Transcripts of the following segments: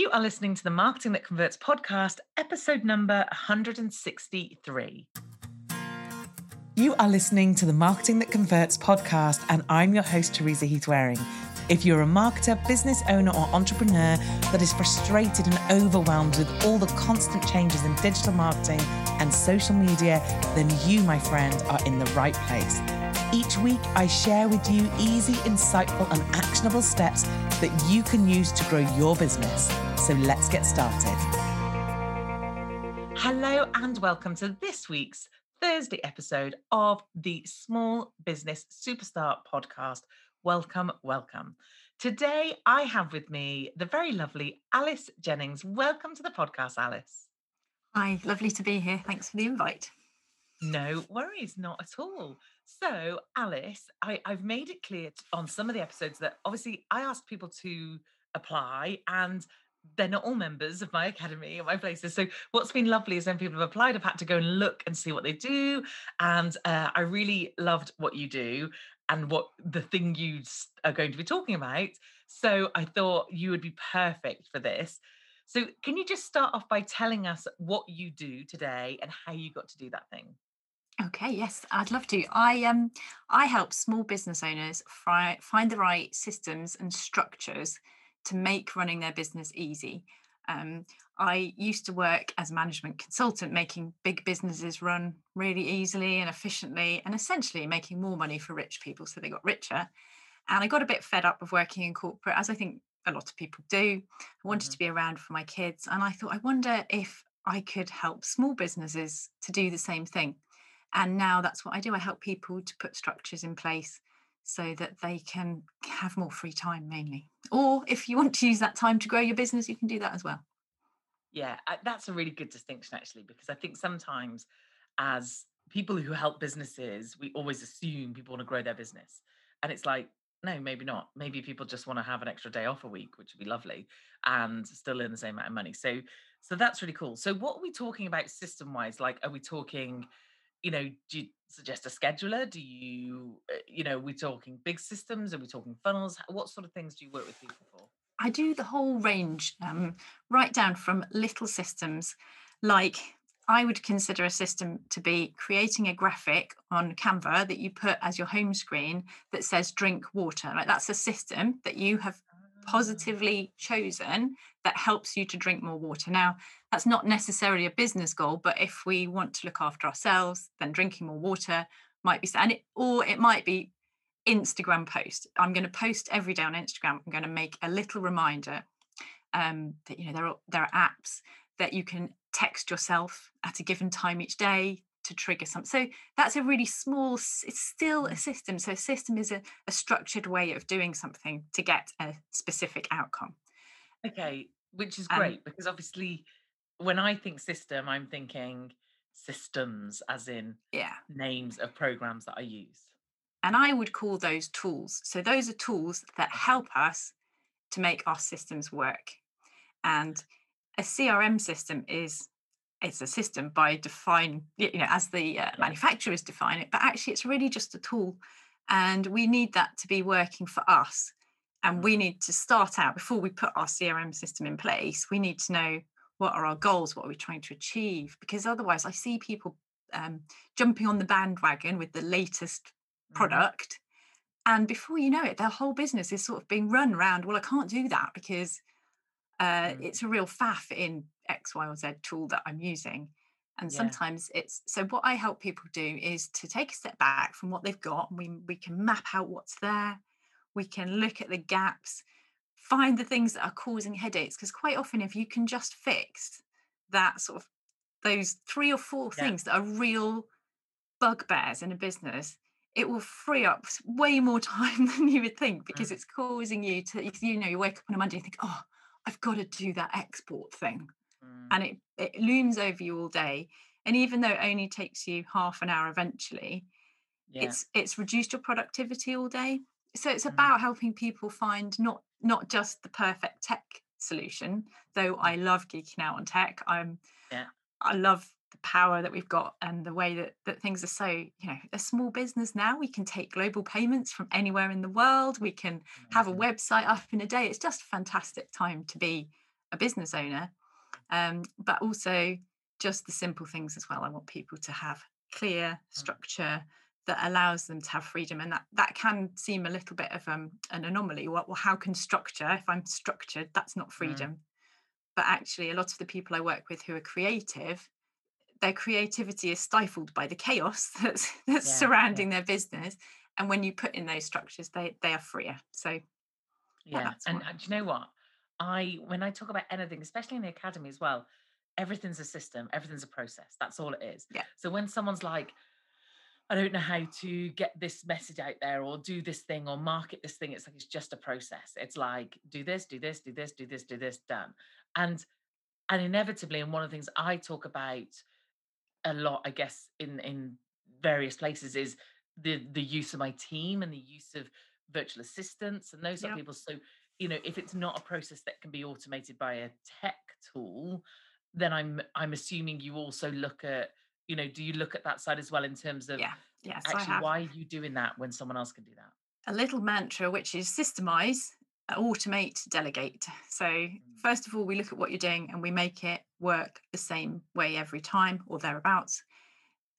You are listening to the Marketing That Converts podcast, episode number 163. You are listening to the Marketing That Converts podcast, and I'm your host, Teresa Heath Wareing. If you're a marketer, business owner, or entrepreneur that is frustrated and overwhelmed with all the constant changes in digital marketing and social media, then you, my friend, are in the right place. Each week, I share with you easy, insightful, and actionable steps that you can use to grow your business. So let's get started. Hello, and welcome to this week's Thursday episode of the Small Business Superstar podcast. Welcome, welcome. Today, I have with me the very lovely Alice Jennings. Welcome to the podcast, Alice. Hi, lovely to be here. Thanks for the invite. No worries, not at all. So, Alice, I, I've made it clear on some of the episodes that obviously I asked people to apply and they're not all members of my academy or my places. So what's been lovely is when people have applied, I've had to go and look and see what they do. And uh, I really loved what you do and what the thing you are going to be talking about. So I thought you would be perfect for this. So can you just start off by telling us what you do today and how you got to do that thing? Okay, yes, I'd love to. I um I help small business owners fi- find the right systems and structures to make running their business easy. Um, I used to work as a management consultant, making big businesses run really easily and efficiently, and essentially making more money for rich people. So they got richer. And I got a bit fed up of working in corporate, as I think a lot of people do. I wanted mm-hmm. to be around for my kids. And I thought, I wonder if I could help small businesses to do the same thing. And now that's what I do. I help people to put structures in place so that they can have more free time mainly. Or if you want to use that time to grow your business, you can do that as well. Yeah, that's a really good distinction actually, because I think sometimes as people who help businesses, we always assume people want to grow their business. And it's like, no, maybe not. Maybe people just want to have an extra day off a week, which would be lovely, and still earn the same amount of money. So, so that's really cool. So, what are we talking about system wise? Like, are we talking, you know, do you suggest a scheduler? Do you, uh, you know, we're we talking big systems? Are we talking funnels? What sort of things do you work with people for? I do the whole range, um, right down from little systems like I would consider a system to be creating a graphic on Canva that you put as your home screen that says drink water. Like that's a system that you have ah. positively chosen that helps you to drink more water. Now, that's not necessarily a business goal, but if we want to look after ourselves, then drinking more water might be and it or it might be Instagram post. I'm going to post every day on Instagram. I'm going to make a little reminder um, that you know there are there are apps that you can text yourself at a given time each day to trigger something. So that's a really small, it's still a mm. system. So a system is a, a structured way of doing something to get a specific outcome. Okay, which is great um, because obviously when I think system, I'm thinking systems as in yeah names of programs that I use. And I would call those tools. So those are tools that help us to make our systems work. And a CRM system is it's a system by define you know as the uh, manufacturers define it but actually it's really just a tool and we need that to be working for us and we mm. need to start out before we put our crm system in place we need to know what are our goals what are we trying to achieve because otherwise i see people um, jumping on the bandwagon with the latest mm-hmm. product and before you know it their whole business is sort of being run around well i can't do that because uh, mm. it's a real faff in X, Y, or Z tool that I'm using. And yeah. sometimes it's so what I help people do is to take a step back from what they've got. We we can map out what's there. We can look at the gaps, find the things that are causing headaches. Because quite often, if you can just fix that sort of those three or four yeah. things that are real bugbears in a business, it will free up way more time than you would think because mm. it's causing you to, you know, you wake up on a Monday and think, oh, I've got to do that export thing. Mm. And it, it looms over you all day. And even though it only takes you half an hour eventually, yeah. it's it's reduced your productivity all day. So it's mm. about helping people find not not just the perfect tech solution, though I mm. love geeking out on tech. I'm yeah. I love the power that we've got and the way that, that things are so you know a small business now we can take global payments from anywhere in the world we can have a website up in a day it's just a fantastic time to be a business owner um, but also just the simple things as well i want people to have clear mm. structure that allows them to have freedom and that that can seem a little bit of um, an anomaly. Well, well how can structure if i'm structured that's not freedom. Mm. but actually a lot of the people i work with who are creative their creativity is stifled by the chaos that's that's yeah, surrounding yeah. their business and when you put in those structures they they are freer. So yeah and, and do you know what? I when i talk about anything especially in the academy as well everything's a system everything's a process that's all it is. Yeah. So when someone's like I don't know how to get this message out there or do this thing or market this thing. It's like it's just a process. It's like do this, do this, do this, do this, do this, done. And and inevitably, and one of the things I talk about a lot, I guess, in in various places is the the use of my team and the use of virtual assistants and those sort of people. So, you know, if it's not a process that can be automated by a tech tool, then I'm I'm assuming you also look at, you know, do you look at that side as well in terms of yeah, yes, actually why are you doing that when someone else can do that? A little mantra which is systemize automate, delegate. So, mm. first of all, we look at what you're doing and we make it work the same way every time or thereabouts.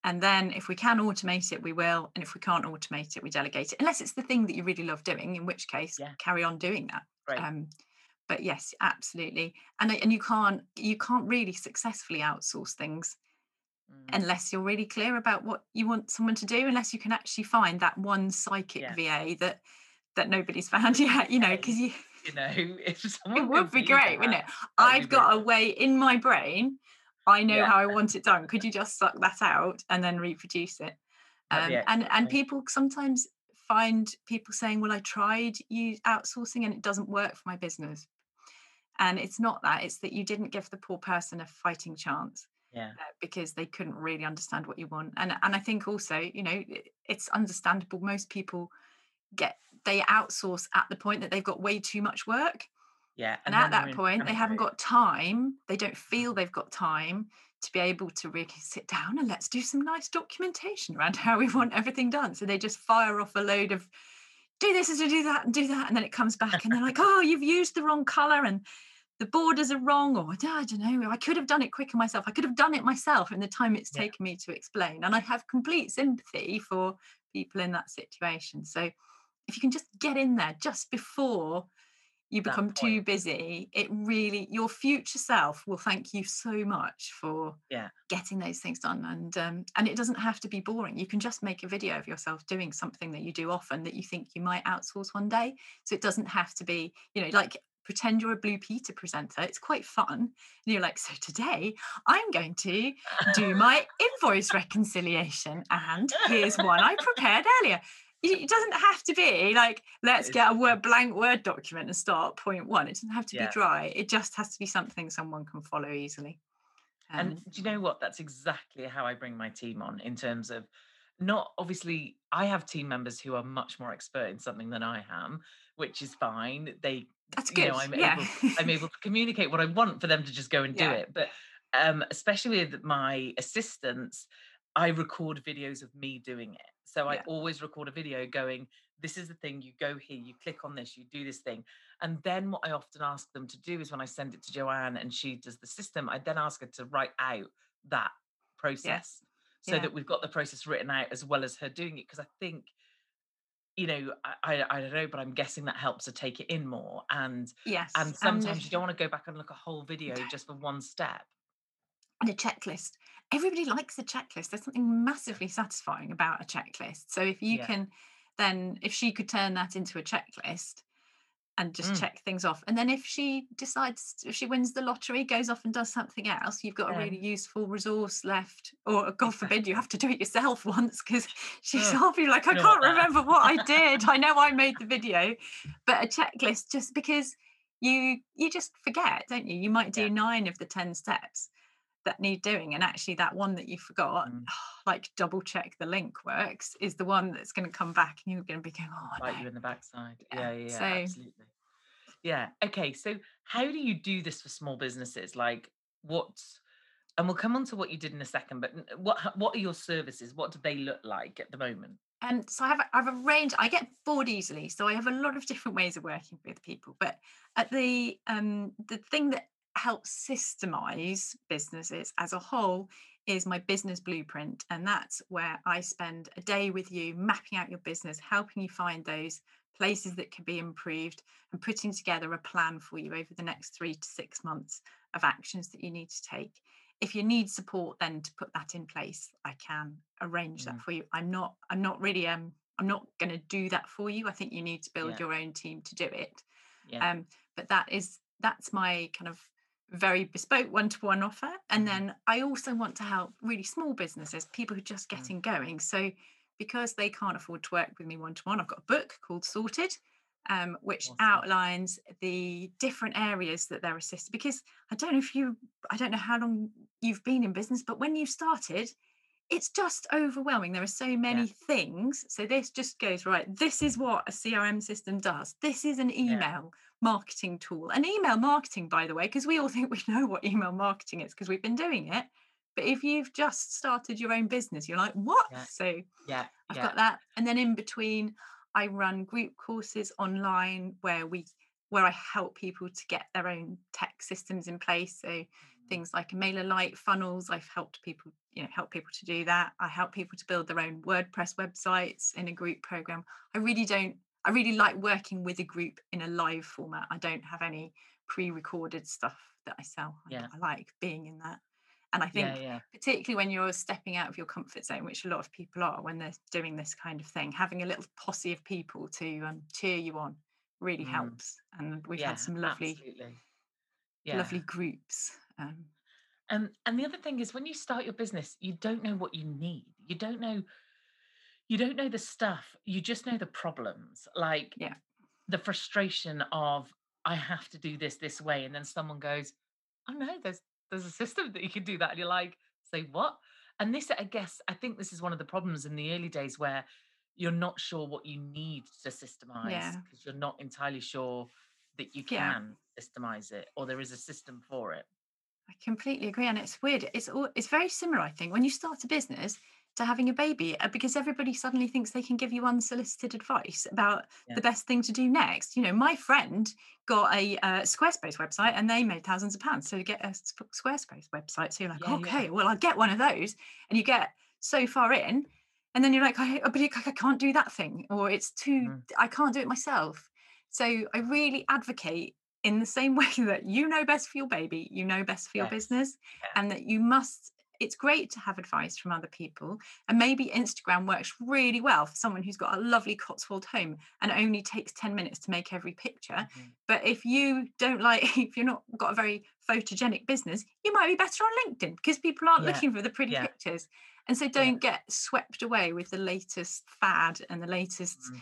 And then, if we can automate it, we will. And if we can't automate it, we delegate it, unless it's the thing that you really love doing, in which case, yeah. carry on doing that. Right. Um, but yes, absolutely. And and you can't you can't really successfully outsource things mm. unless you're really clear about what you want someone to do. Unless you can actually find that one psychic yeah. VA that that nobody's found yet, you know, because you you know, if it would be great, that, wouldn't it? I've got a way in my brain I know Yeah. how I want it done. Could you just suck that out and then reproduce it? Um, and and people sometimes find people saying, "Well, I tried you outsourcing and it doesn't work for my business." And it's not that; it's that you didn't give the poor person a fighting chance Yeah. uh, because they couldn't really understand what you want. And and I think also, you know, it's understandable. Most people get they outsource at the point that they've got way too much work Yeah. and, then at that point they haven't got time they don't feel they've got time to be able to really sit down and let's do some nice documentation around how we want everything done so they just fire off a load of do this and do that and do that and then it comes back and they're like oh you've used the wrong color and the borders are wrong or i don't know i could have done it quicker myself i could have done it myself in the time it's Yeah. taken me to explain and i have complete sympathy for people in that situation so if you can just get in there just before you That become too point. busy, it really your future self will thank you so much for Yeah. getting those things done. And um, and it doesn't have to be boring. You can just make a video of yourself doing something that you do often that you think you might outsource one day. So it doesn't have to be, you know, like pretend you're a Blue Peter presenter. It's quite fun. And you're like, so today I'm going to do my invoice reconciliation. And here's one I prepared earlier. It doesn't have to be like, let's get a word blank Word document and start point one. It doesn't have to Yeah. be dry. It just has to be something someone can follow easily. And Um, do you know what? That's exactly how I bring my team on in terms of not obviously, I have team members who are much more expert in something than I am, which is fine. They, that's you good. know, I'm yeah. able, I'm able to communicate what I want for them to just go and do Yeah. it. But um, especially with my assistants, I record videos of me doing it. So I Yeah. always record a video going, this is the thing, you go here, you click on this, you do this thing. And then what I often ask them to do is when I send it to Joanne and she does the system, I then ask her to write out that process so Yeah. that we've got the process written out as well as her doing it. Because I think, you know, I, I, don't know, but I'm guessing that helps to take it in more. And yes. and sometimes if- you don't want to go back and look a whole video just for one step. and a checklist. Everybody likes a checklist. There's something massively satisfying about a checklist. So if you Yeah. can then if she could turn that into a checklist and just Mm. check things off. And then if she decides if she wins the lottery, goes off and does something else, you've got a really useful resource left. Or God forbid you have to do it yourself once because she's half you like, I can't remember what I did. I know I made the video. But a checklist just because you you just forget, don't you? You might do Yeah. nine of the ten steps that need doing and actually that one that you forgot Mm. like double check the link works is the one that's going to come back and you're going to be going oh Bite no. you in the backside. Yeah, Yeah, yeah, so- absolutely. Yeah. Okay. So how do you do this for small businesses? Like what and we'll come on to what you did in a second, but what what are your services? What do they look like at the moment? Um, so I have, a- I have a range. I get bored easily, so I have a lot of different ways of working with people. But at the um, the thing that helps systemize businesses as a whole is my business blueprint, and that's where I spend a day with you, mapping out your business, helping you find those places that can be improved, and putting together a plan for you over the next three to six months of actions that you need to take if you need support then to put that in place i can arrange that Mm. for you i'm not i'm not really um i'm not going to do that for you i think you need to build Yeah. your own team to do it Yeah. um but that is that's my kind of very bespoke one-to-one offer and Mhm. then i also want to help really small businesses people who are just Mm. getting going. So because they can't afford to work with me one-to-one i've got a book called sorted um, which Awesome. outlines the different areas that they're assisted because i don't know if you i don't know how long you've been in business but when you started it's just overwhelming. There are so many things. So this just goes right this is what a crm system does. This is an email marketing tool and email marketing by the way because we all think we know what email marketing is because we've been doing it but if you've just started your own business you're like what Yeah. so yeah. I've yeah. got that. And then in between, I run group courses online where we where I help people to get their own tech systems in place. So Mm. things like MailerLite funnels, I've helped people, you know, help people to do that. I help people to build their own WordPress websites in a group program. I really don't I really like working with a group in a live format. I don't have any pre-recorded stuff that I sell. I- Yeah. I like being in that. And I think yeah, yeah. particularly when you're stepping out of your comfort zone, which a lot of people are when they're doing this kind of thing, having a little posse of people to um, cheer you on really Mm. helps. And we've yeah, had some lovely. Yeah. lovely groups. Um, And and the other thing is when you start your business, you don't know what you need. You don't know you don't know the stuff. You just know the problems. Like Yeah. the frustration of I have to do this this way and then someone goes, "Oh no, there's there's a system that you can do that." And you're like, "Say what?" And this I guess I think this is one of the problems in the early days where you're not sure what you need to systemize Yeah. because you're not entirely sure that you Yeah. can systemize it or there is a system for it. I completely agree, and it's weird. It's all it's very similar, I think, when you start a business to having a baby, uh, because everybody suddenly thinks they can give you unsolicited advice about Yeah. the best thing to do next. You know, my friend got a uh, Squarespace website, and they made thousands of pounds. So to get a Squarespace website, so you're like, Yeah, yeah. okay, well, I'll get one of those, and you get so far in, and then you're like, I, but I I can't do that thing, or it's too, Mm. I can't do it myself. So I really advocate in the same way that you know best for your baby, you know best for your Yes. business, Yeah. and that you must. It's great to have advice from other people, and maybe Instagram works really well for someone who's got a lovely Cotswold home and only takes 10 minutes to make every picture. Mhm. But if you don't like, if you're not got a very photogenic business, you might be better on LinkedIn because people aren't Yeah, looking for the pretty yeah. pictures. And so don't get swept away with the latest fad and the latest Mm.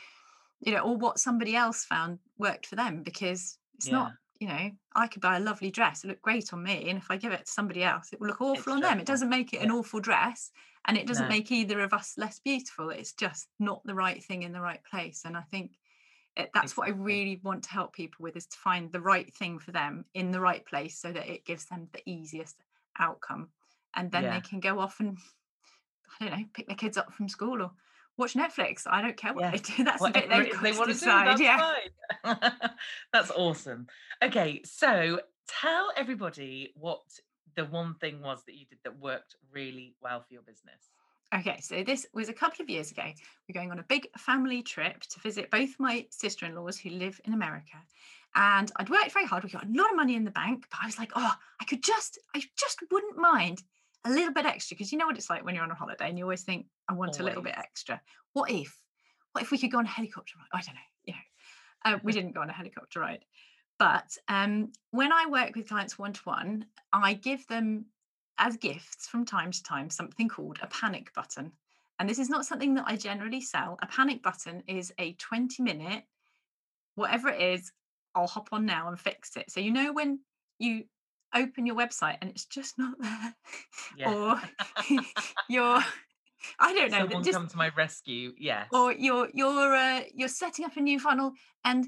you know, or what somebody else found worked for them because it's not, you know, I could buy a lovely dress, it look great on me. And if I give it to somebody else, it will look awful on them. It doesn't make it an awful dress and it doesn't No. make either of us less beautiful. It's just not the right thing in the right place. And I think it, that's what I really want to help people with is to find the right thing for them in the right place so that it gives them the easiest outcome. And then Yeah. they can go off and, I don't know, pick their kids up from school or watch Netflix. I don't care what Yeah. they do. That's the bit they've it is got they want to do, decide. that's yeah. that's awesome. Okay, so tell everybody what the one thing was that you did that worked really well for your business. Okay, so this was a couple of years ago. We're going on a big family trip to visit both my sister in laws who live in America. And I'd worked very hard. We got a lot of money in the bank, but I was like, oh, I could just, I just wouldn't mind a little bit extra because you know what it's like when you're on a holiday and you always think, I want a little bit extra. What if? What if we could go on a helicopter ride? I don't know. You know, uh, we didn't go on a helicopter ride. But um, when I work with clients one to one, I give them as gifts from time to time something called a panic button. And this is not something that I generally sell. A panic button is a 20 minute, whatever it is, I'll hop on now and fix it. So, you know, when you open your website and it's just not there, Yeah. or you're, I don't know, Someone just come to my rescue. Yes. or you're you're uh, you're setting up a new funnel and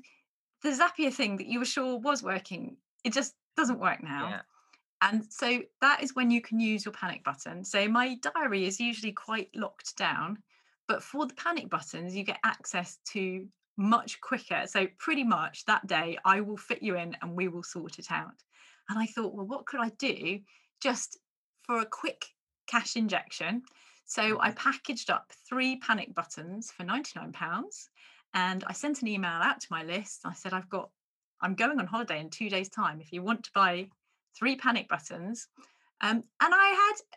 the Zapier thing that you were sure was working, it just doesn't work now. yeah. And so that is when you can use your panic button. So my diary is usually quite locked down, but for the panic buttons, you get access to much quicker. So pretty much that day, I will fit you in and we will sort it out. And I thought, well, what could I do just for a quick cash injection? So I Mhm. packaged up three panic buttons for £99 and I sent an email out to my list. I said, I've got, I'm going on holiday in two days' time. If you want to buy three panic buttons. Um, and I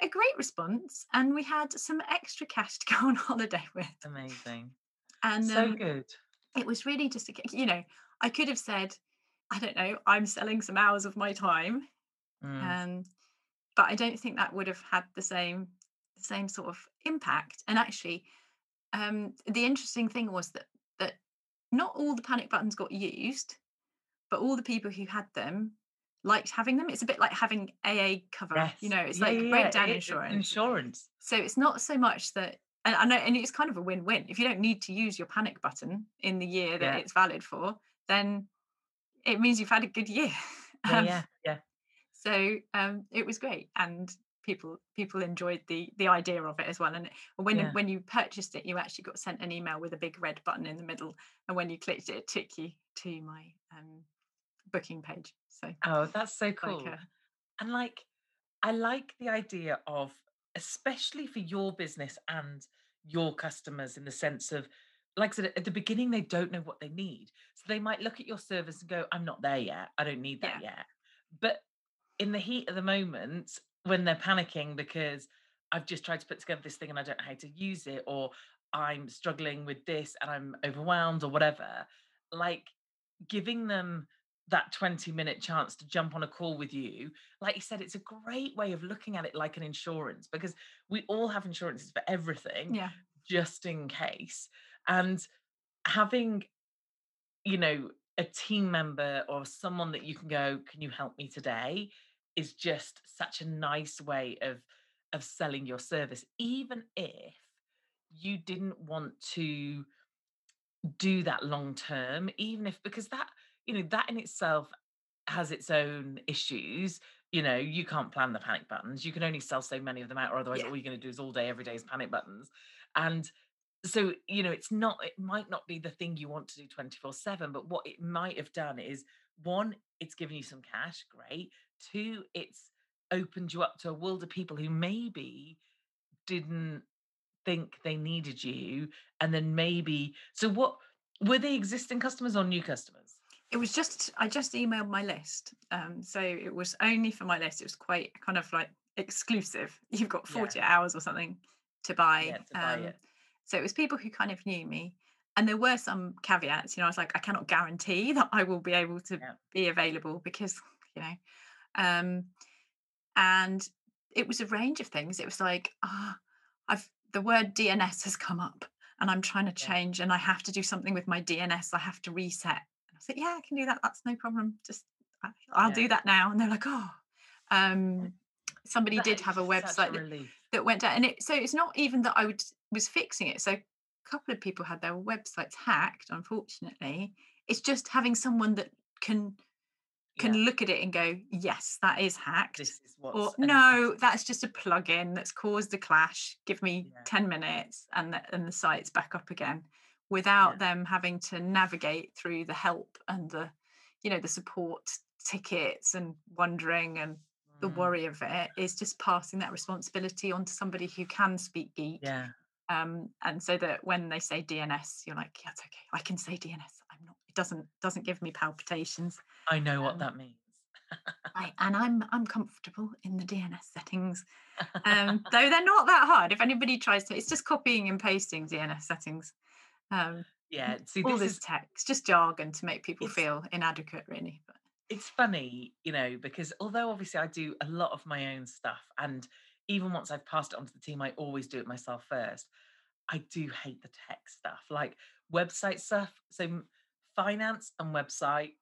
had a great response, and we had some extra cash to go on holiday with. Amazing. And so um, good. it was really just, a, you know, I could have said, I don't know, I'm selling some hours of my time, Mm. um, but I don't think that would have had the same, the same sort of impact. And actually, um, the interesting thing was that that not all the panic buttons got used, but all the people who had them liked having them. It's a bit like having AA cover, yes. you know, it's Yeah, like yeah, yeah, breakdown it's insurance. Insurance. So it's not so much that, and I know, and it's kind of a win-win. If you don't need to use your panic button in the year that Yeah. it's valid for, then it means you've had a good year. Yeah, Um, yeah, yeah. So um, it was great, and people people enjoyed the the idea of it as well. And when Yeah. when you purchased it, you actually got sent an email with a big red button in the middle, and when you clicked it, it took you to my um, booking page. So Oh, that's so like cool. a, And like, I like the idea of, especially for your business and your customers, in the sense of, like I said, at the beginning, they don't know what they need. So they might look at your service and go, I'm not there yet. I don't need that yet. But in the heat of the moment, when they're panicking because I've just tried to put together this thing and I don't know how to use it, or I'm struggling with this and I'm overwhelmed or whatever, like giving them that 20 minute chance to jump on a call with you like you said it's a great way of looking at it like an insurance because we all have insurances for everything yeah just in case and having you know a team member or someone that you can go can you help me today is just such a nice way of of selling your service even if you didn't want to do that long term even if because that you know that in itself has its own issues you know you can't plan the panic buttons you can only sell so many of them out or otherwise Yeah. all you're going to do is all day every day is panic buttons and so you know it's not it might not be the thing you want to do 24 7 but what it might have done is one it's given you some cash great two it's opened you up to a world of people who maybe didn't think they needed you and then maybe so what were they existing customers or new customers it was just i just emailed my list um so it was only for my list it was quite kind of like exclusive you've got Yeah. 40 hours or something to buy, Yeah, to buy um, it. So it was people who kind of knew me and there were some caveats you know i was like i cannot guarantee that i will be able to Yeah. be available because you know um and it was a range of things. It was like ah i've the word dns has come up and i'm trying to Yeah. change and i have to do something with my dns i have to reset. And i said yeah i can do that. That's no problem. Just i'll Yeah. do that now. And they're like oh. Um somebody That did have a website that, that went down and it so it's not even that i would was fixing it. So a couple of people had their websites hacked unfortunately. It's just having someone that can can Yeah, look at it and go yes that is hacked this is what's or no that's just a plugin that's caused a clash. Give me Yeah. 10 minutes and the, and the site's back up again without Yeah. them having to navigate through the help and the you know the support tickets and wondering and the Mm, worry of it. Is just passing that responsibility on to somebody who can speak geek. Yeah um and so that when they say dns you're like yeah it's okay. I can say dns i'm not it doesn't doesn't give me palpitations. I know what Um, that means. I, and i'm i'm comfortable in the dns settings. Um though they're not that hard. If anybody tries to it's just copying and pasting dns settings. Um yeah see all this this is text just jargon to make people feel inadequate really but it's funny, you know, because although obviously I do a lot of my own stuff, and even once I've passed it on to the team, I always do it myself first. I do hate the tech stuff, like website stuff. So finance and website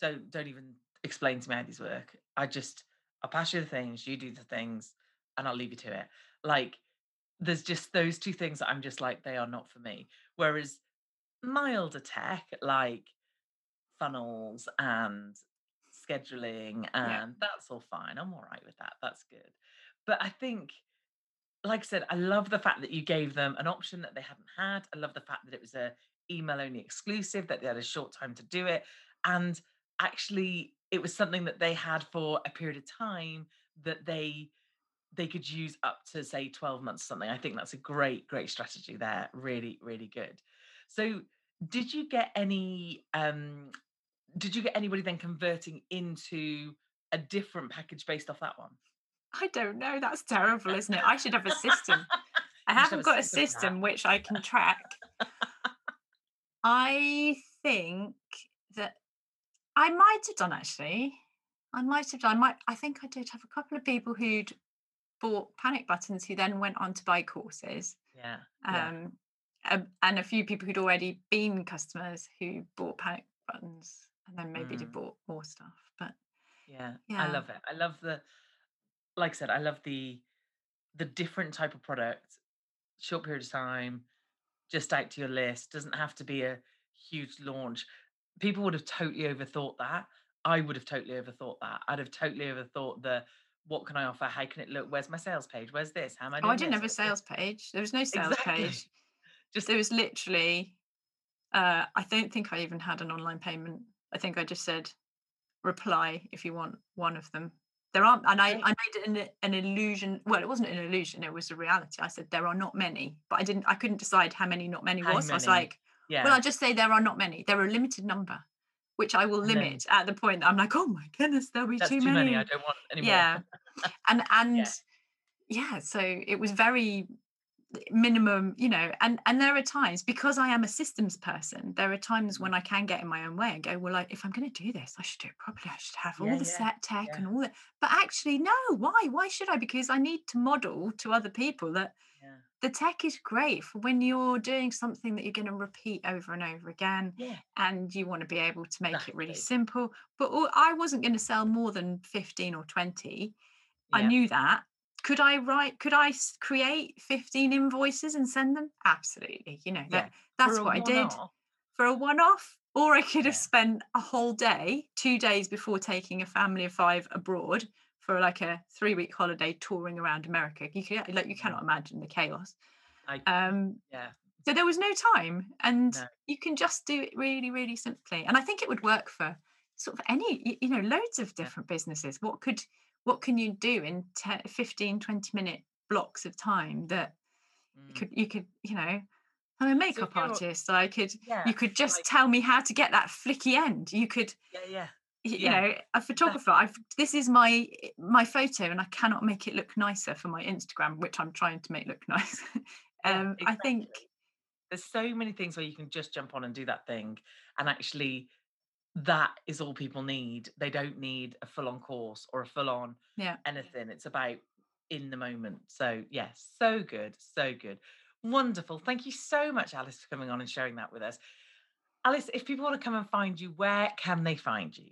don't don't even explain to me how these work. I just I'll pass you the things, you do the things, and I'll leave you to it. Like there's just those two things that I'm just like they are not for me. Whereas milder tech like funnels and scheduling Yeah. and that's all fine. I'm all right with that. That's good. But I think like I said, I love the fact that you gave them an option that they hadn't had. I love the fact that it was a email only exclusive, that they had a short time to do it. And actually it was something that they had for a period of time that they they could use up to say 12 months or something. I think that's a great, great strategy there. Really, really good. So did you get any um did you get anybody then converting into a different package based off that one? I don't know that's terrible isn't it i should have a system I have haven't a got a system system which I can track. I think that I might have done actually. I might have done. I might. I think I did have a couple of people who'd bought panic buttons who then went on to buy courses, Yeah. yeah. um, um, and a few people who'd already been customers who bought panic buttons and then maybe they Mm. bought more stuff. But Yeah, I love it. I love the, like I said, I love the the different type of product, short period of time, just out to your list. Doesn't have to be a huge launch. People would have totally overthought that. I would have totally overthought that. I'd have totally overthought the what can I offer? How can it look? Where's my sales page? Where's this? How am I oh, I didn't this? have a sales page. There was no sales Exactly. page. Just there was literally uh i don't think i even had an online payment i think i just said reply if you want one of them there aren't and I, I made an, an illusion well it wasn't an illusion it was a reality i said there are not many but i didn't i couldn't decide how many not many How was So i was like yeah. well i'll just say there are not many there are a limited number which i will limit at the point that i'm like oh my goodness there'll be That's too, too many, many. I don't want any yeah and and Yeah. yeah. so it was very minimum you know and and there are times because i am a systems person there are times when i can get in my own way and go well like if i'm going to do this i should do it properly. I should have all Yeah, the yeah, set tech yeah. and all that but actually no why? Why should i? Because i need to model to other people that the tech is great for when you're doing something that you're going to repeat over and over again Yeah. and you want to be able to make it really simple. But all- i wasn't going to sell more than 15 or 20 I knew that. Could I write? Could i create fifteen invoices and send them? Absolutely. You know that that's what I did one-off, for a one-off. Or I could have Yeah. spent a whole day, two days before taking a family of five abroad for like a three-week holiday touring around America. You can like you cannot imagine the chaos. I, Um, yeah. so there was no time, and No. you can just do it really, really simply. And I think it would work for sort of any, you know, loads of different businesses. What could, what can you do in 10, 15, 20 minute blocks of time that you Mm. could, you could, you know, I'm a makeup you're- artist. I could, Yeah. you could just like- tell me how to get that flicky end. You could, Yeah. Yeah. you Yeah, know, a photographer. I've this is my my photo, and I cannot make it look nicer for my Instagram, which I'm trying to make look nice. Um, I think there's so many things where you can just jump on and do that thing and actually that is all people need they don't need a full-on course or a full-on Yeah. anything it's about in the moment so yes so good so good wonderful thank you so much alice for coming on and sharing that with us alice if people want to come and find you where can they find you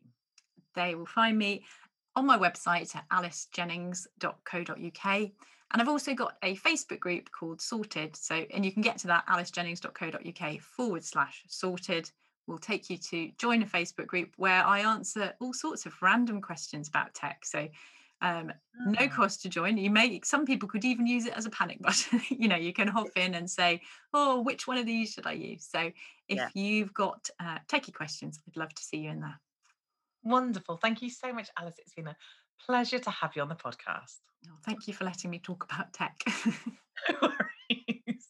they will find me on my website at alicejennings.co.uk. And I've also got a Facebook group called Sorted. So, and you can get to that alicejennings.co.uk forward slash sorted. Will take you to join a Facebook group where I answer all sorts of random questions about tech. So, um, no Ah, cost to join. You may, some people could even use it as a panic button. you know, you can hop in and say, oh, which one of these should I use? So, if Yeah. you've got uh, techie questions, I'd love to see you in there. wonderful thank you so much alice it's been a pleasure to have you on the podcast Oh, thank you for letting me talk about tech. No worries.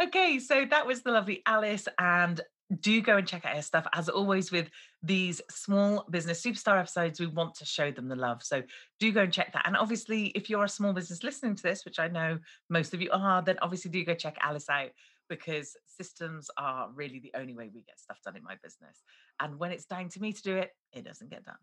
Okay, so that was the lovely Alice, and do go and check out her stuff. As always, with these small business superstar episodes, we want to show them the love. So do go and check that. And obviously, if you're a small business listening to this, which I know most of you are, then obviously do go check Alice out because systems are really the only way we get stuff done in my business. And when it's down to me to do it, it doesn't get done.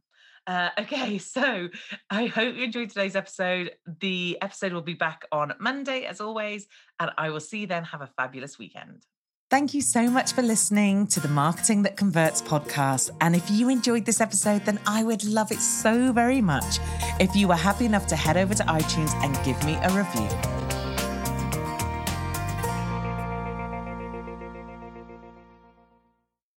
Uh, okay, so I hope you enjoyed today's episode. The episode will be back on Monday, as always, and I will see you then. Have a fabulous weekend. Thank you so much for listening to the Marketing That Converts podcast. And if you enjoyed this episode, then I would love it so very much if you were happy enough to head over to iTunes and give me a review.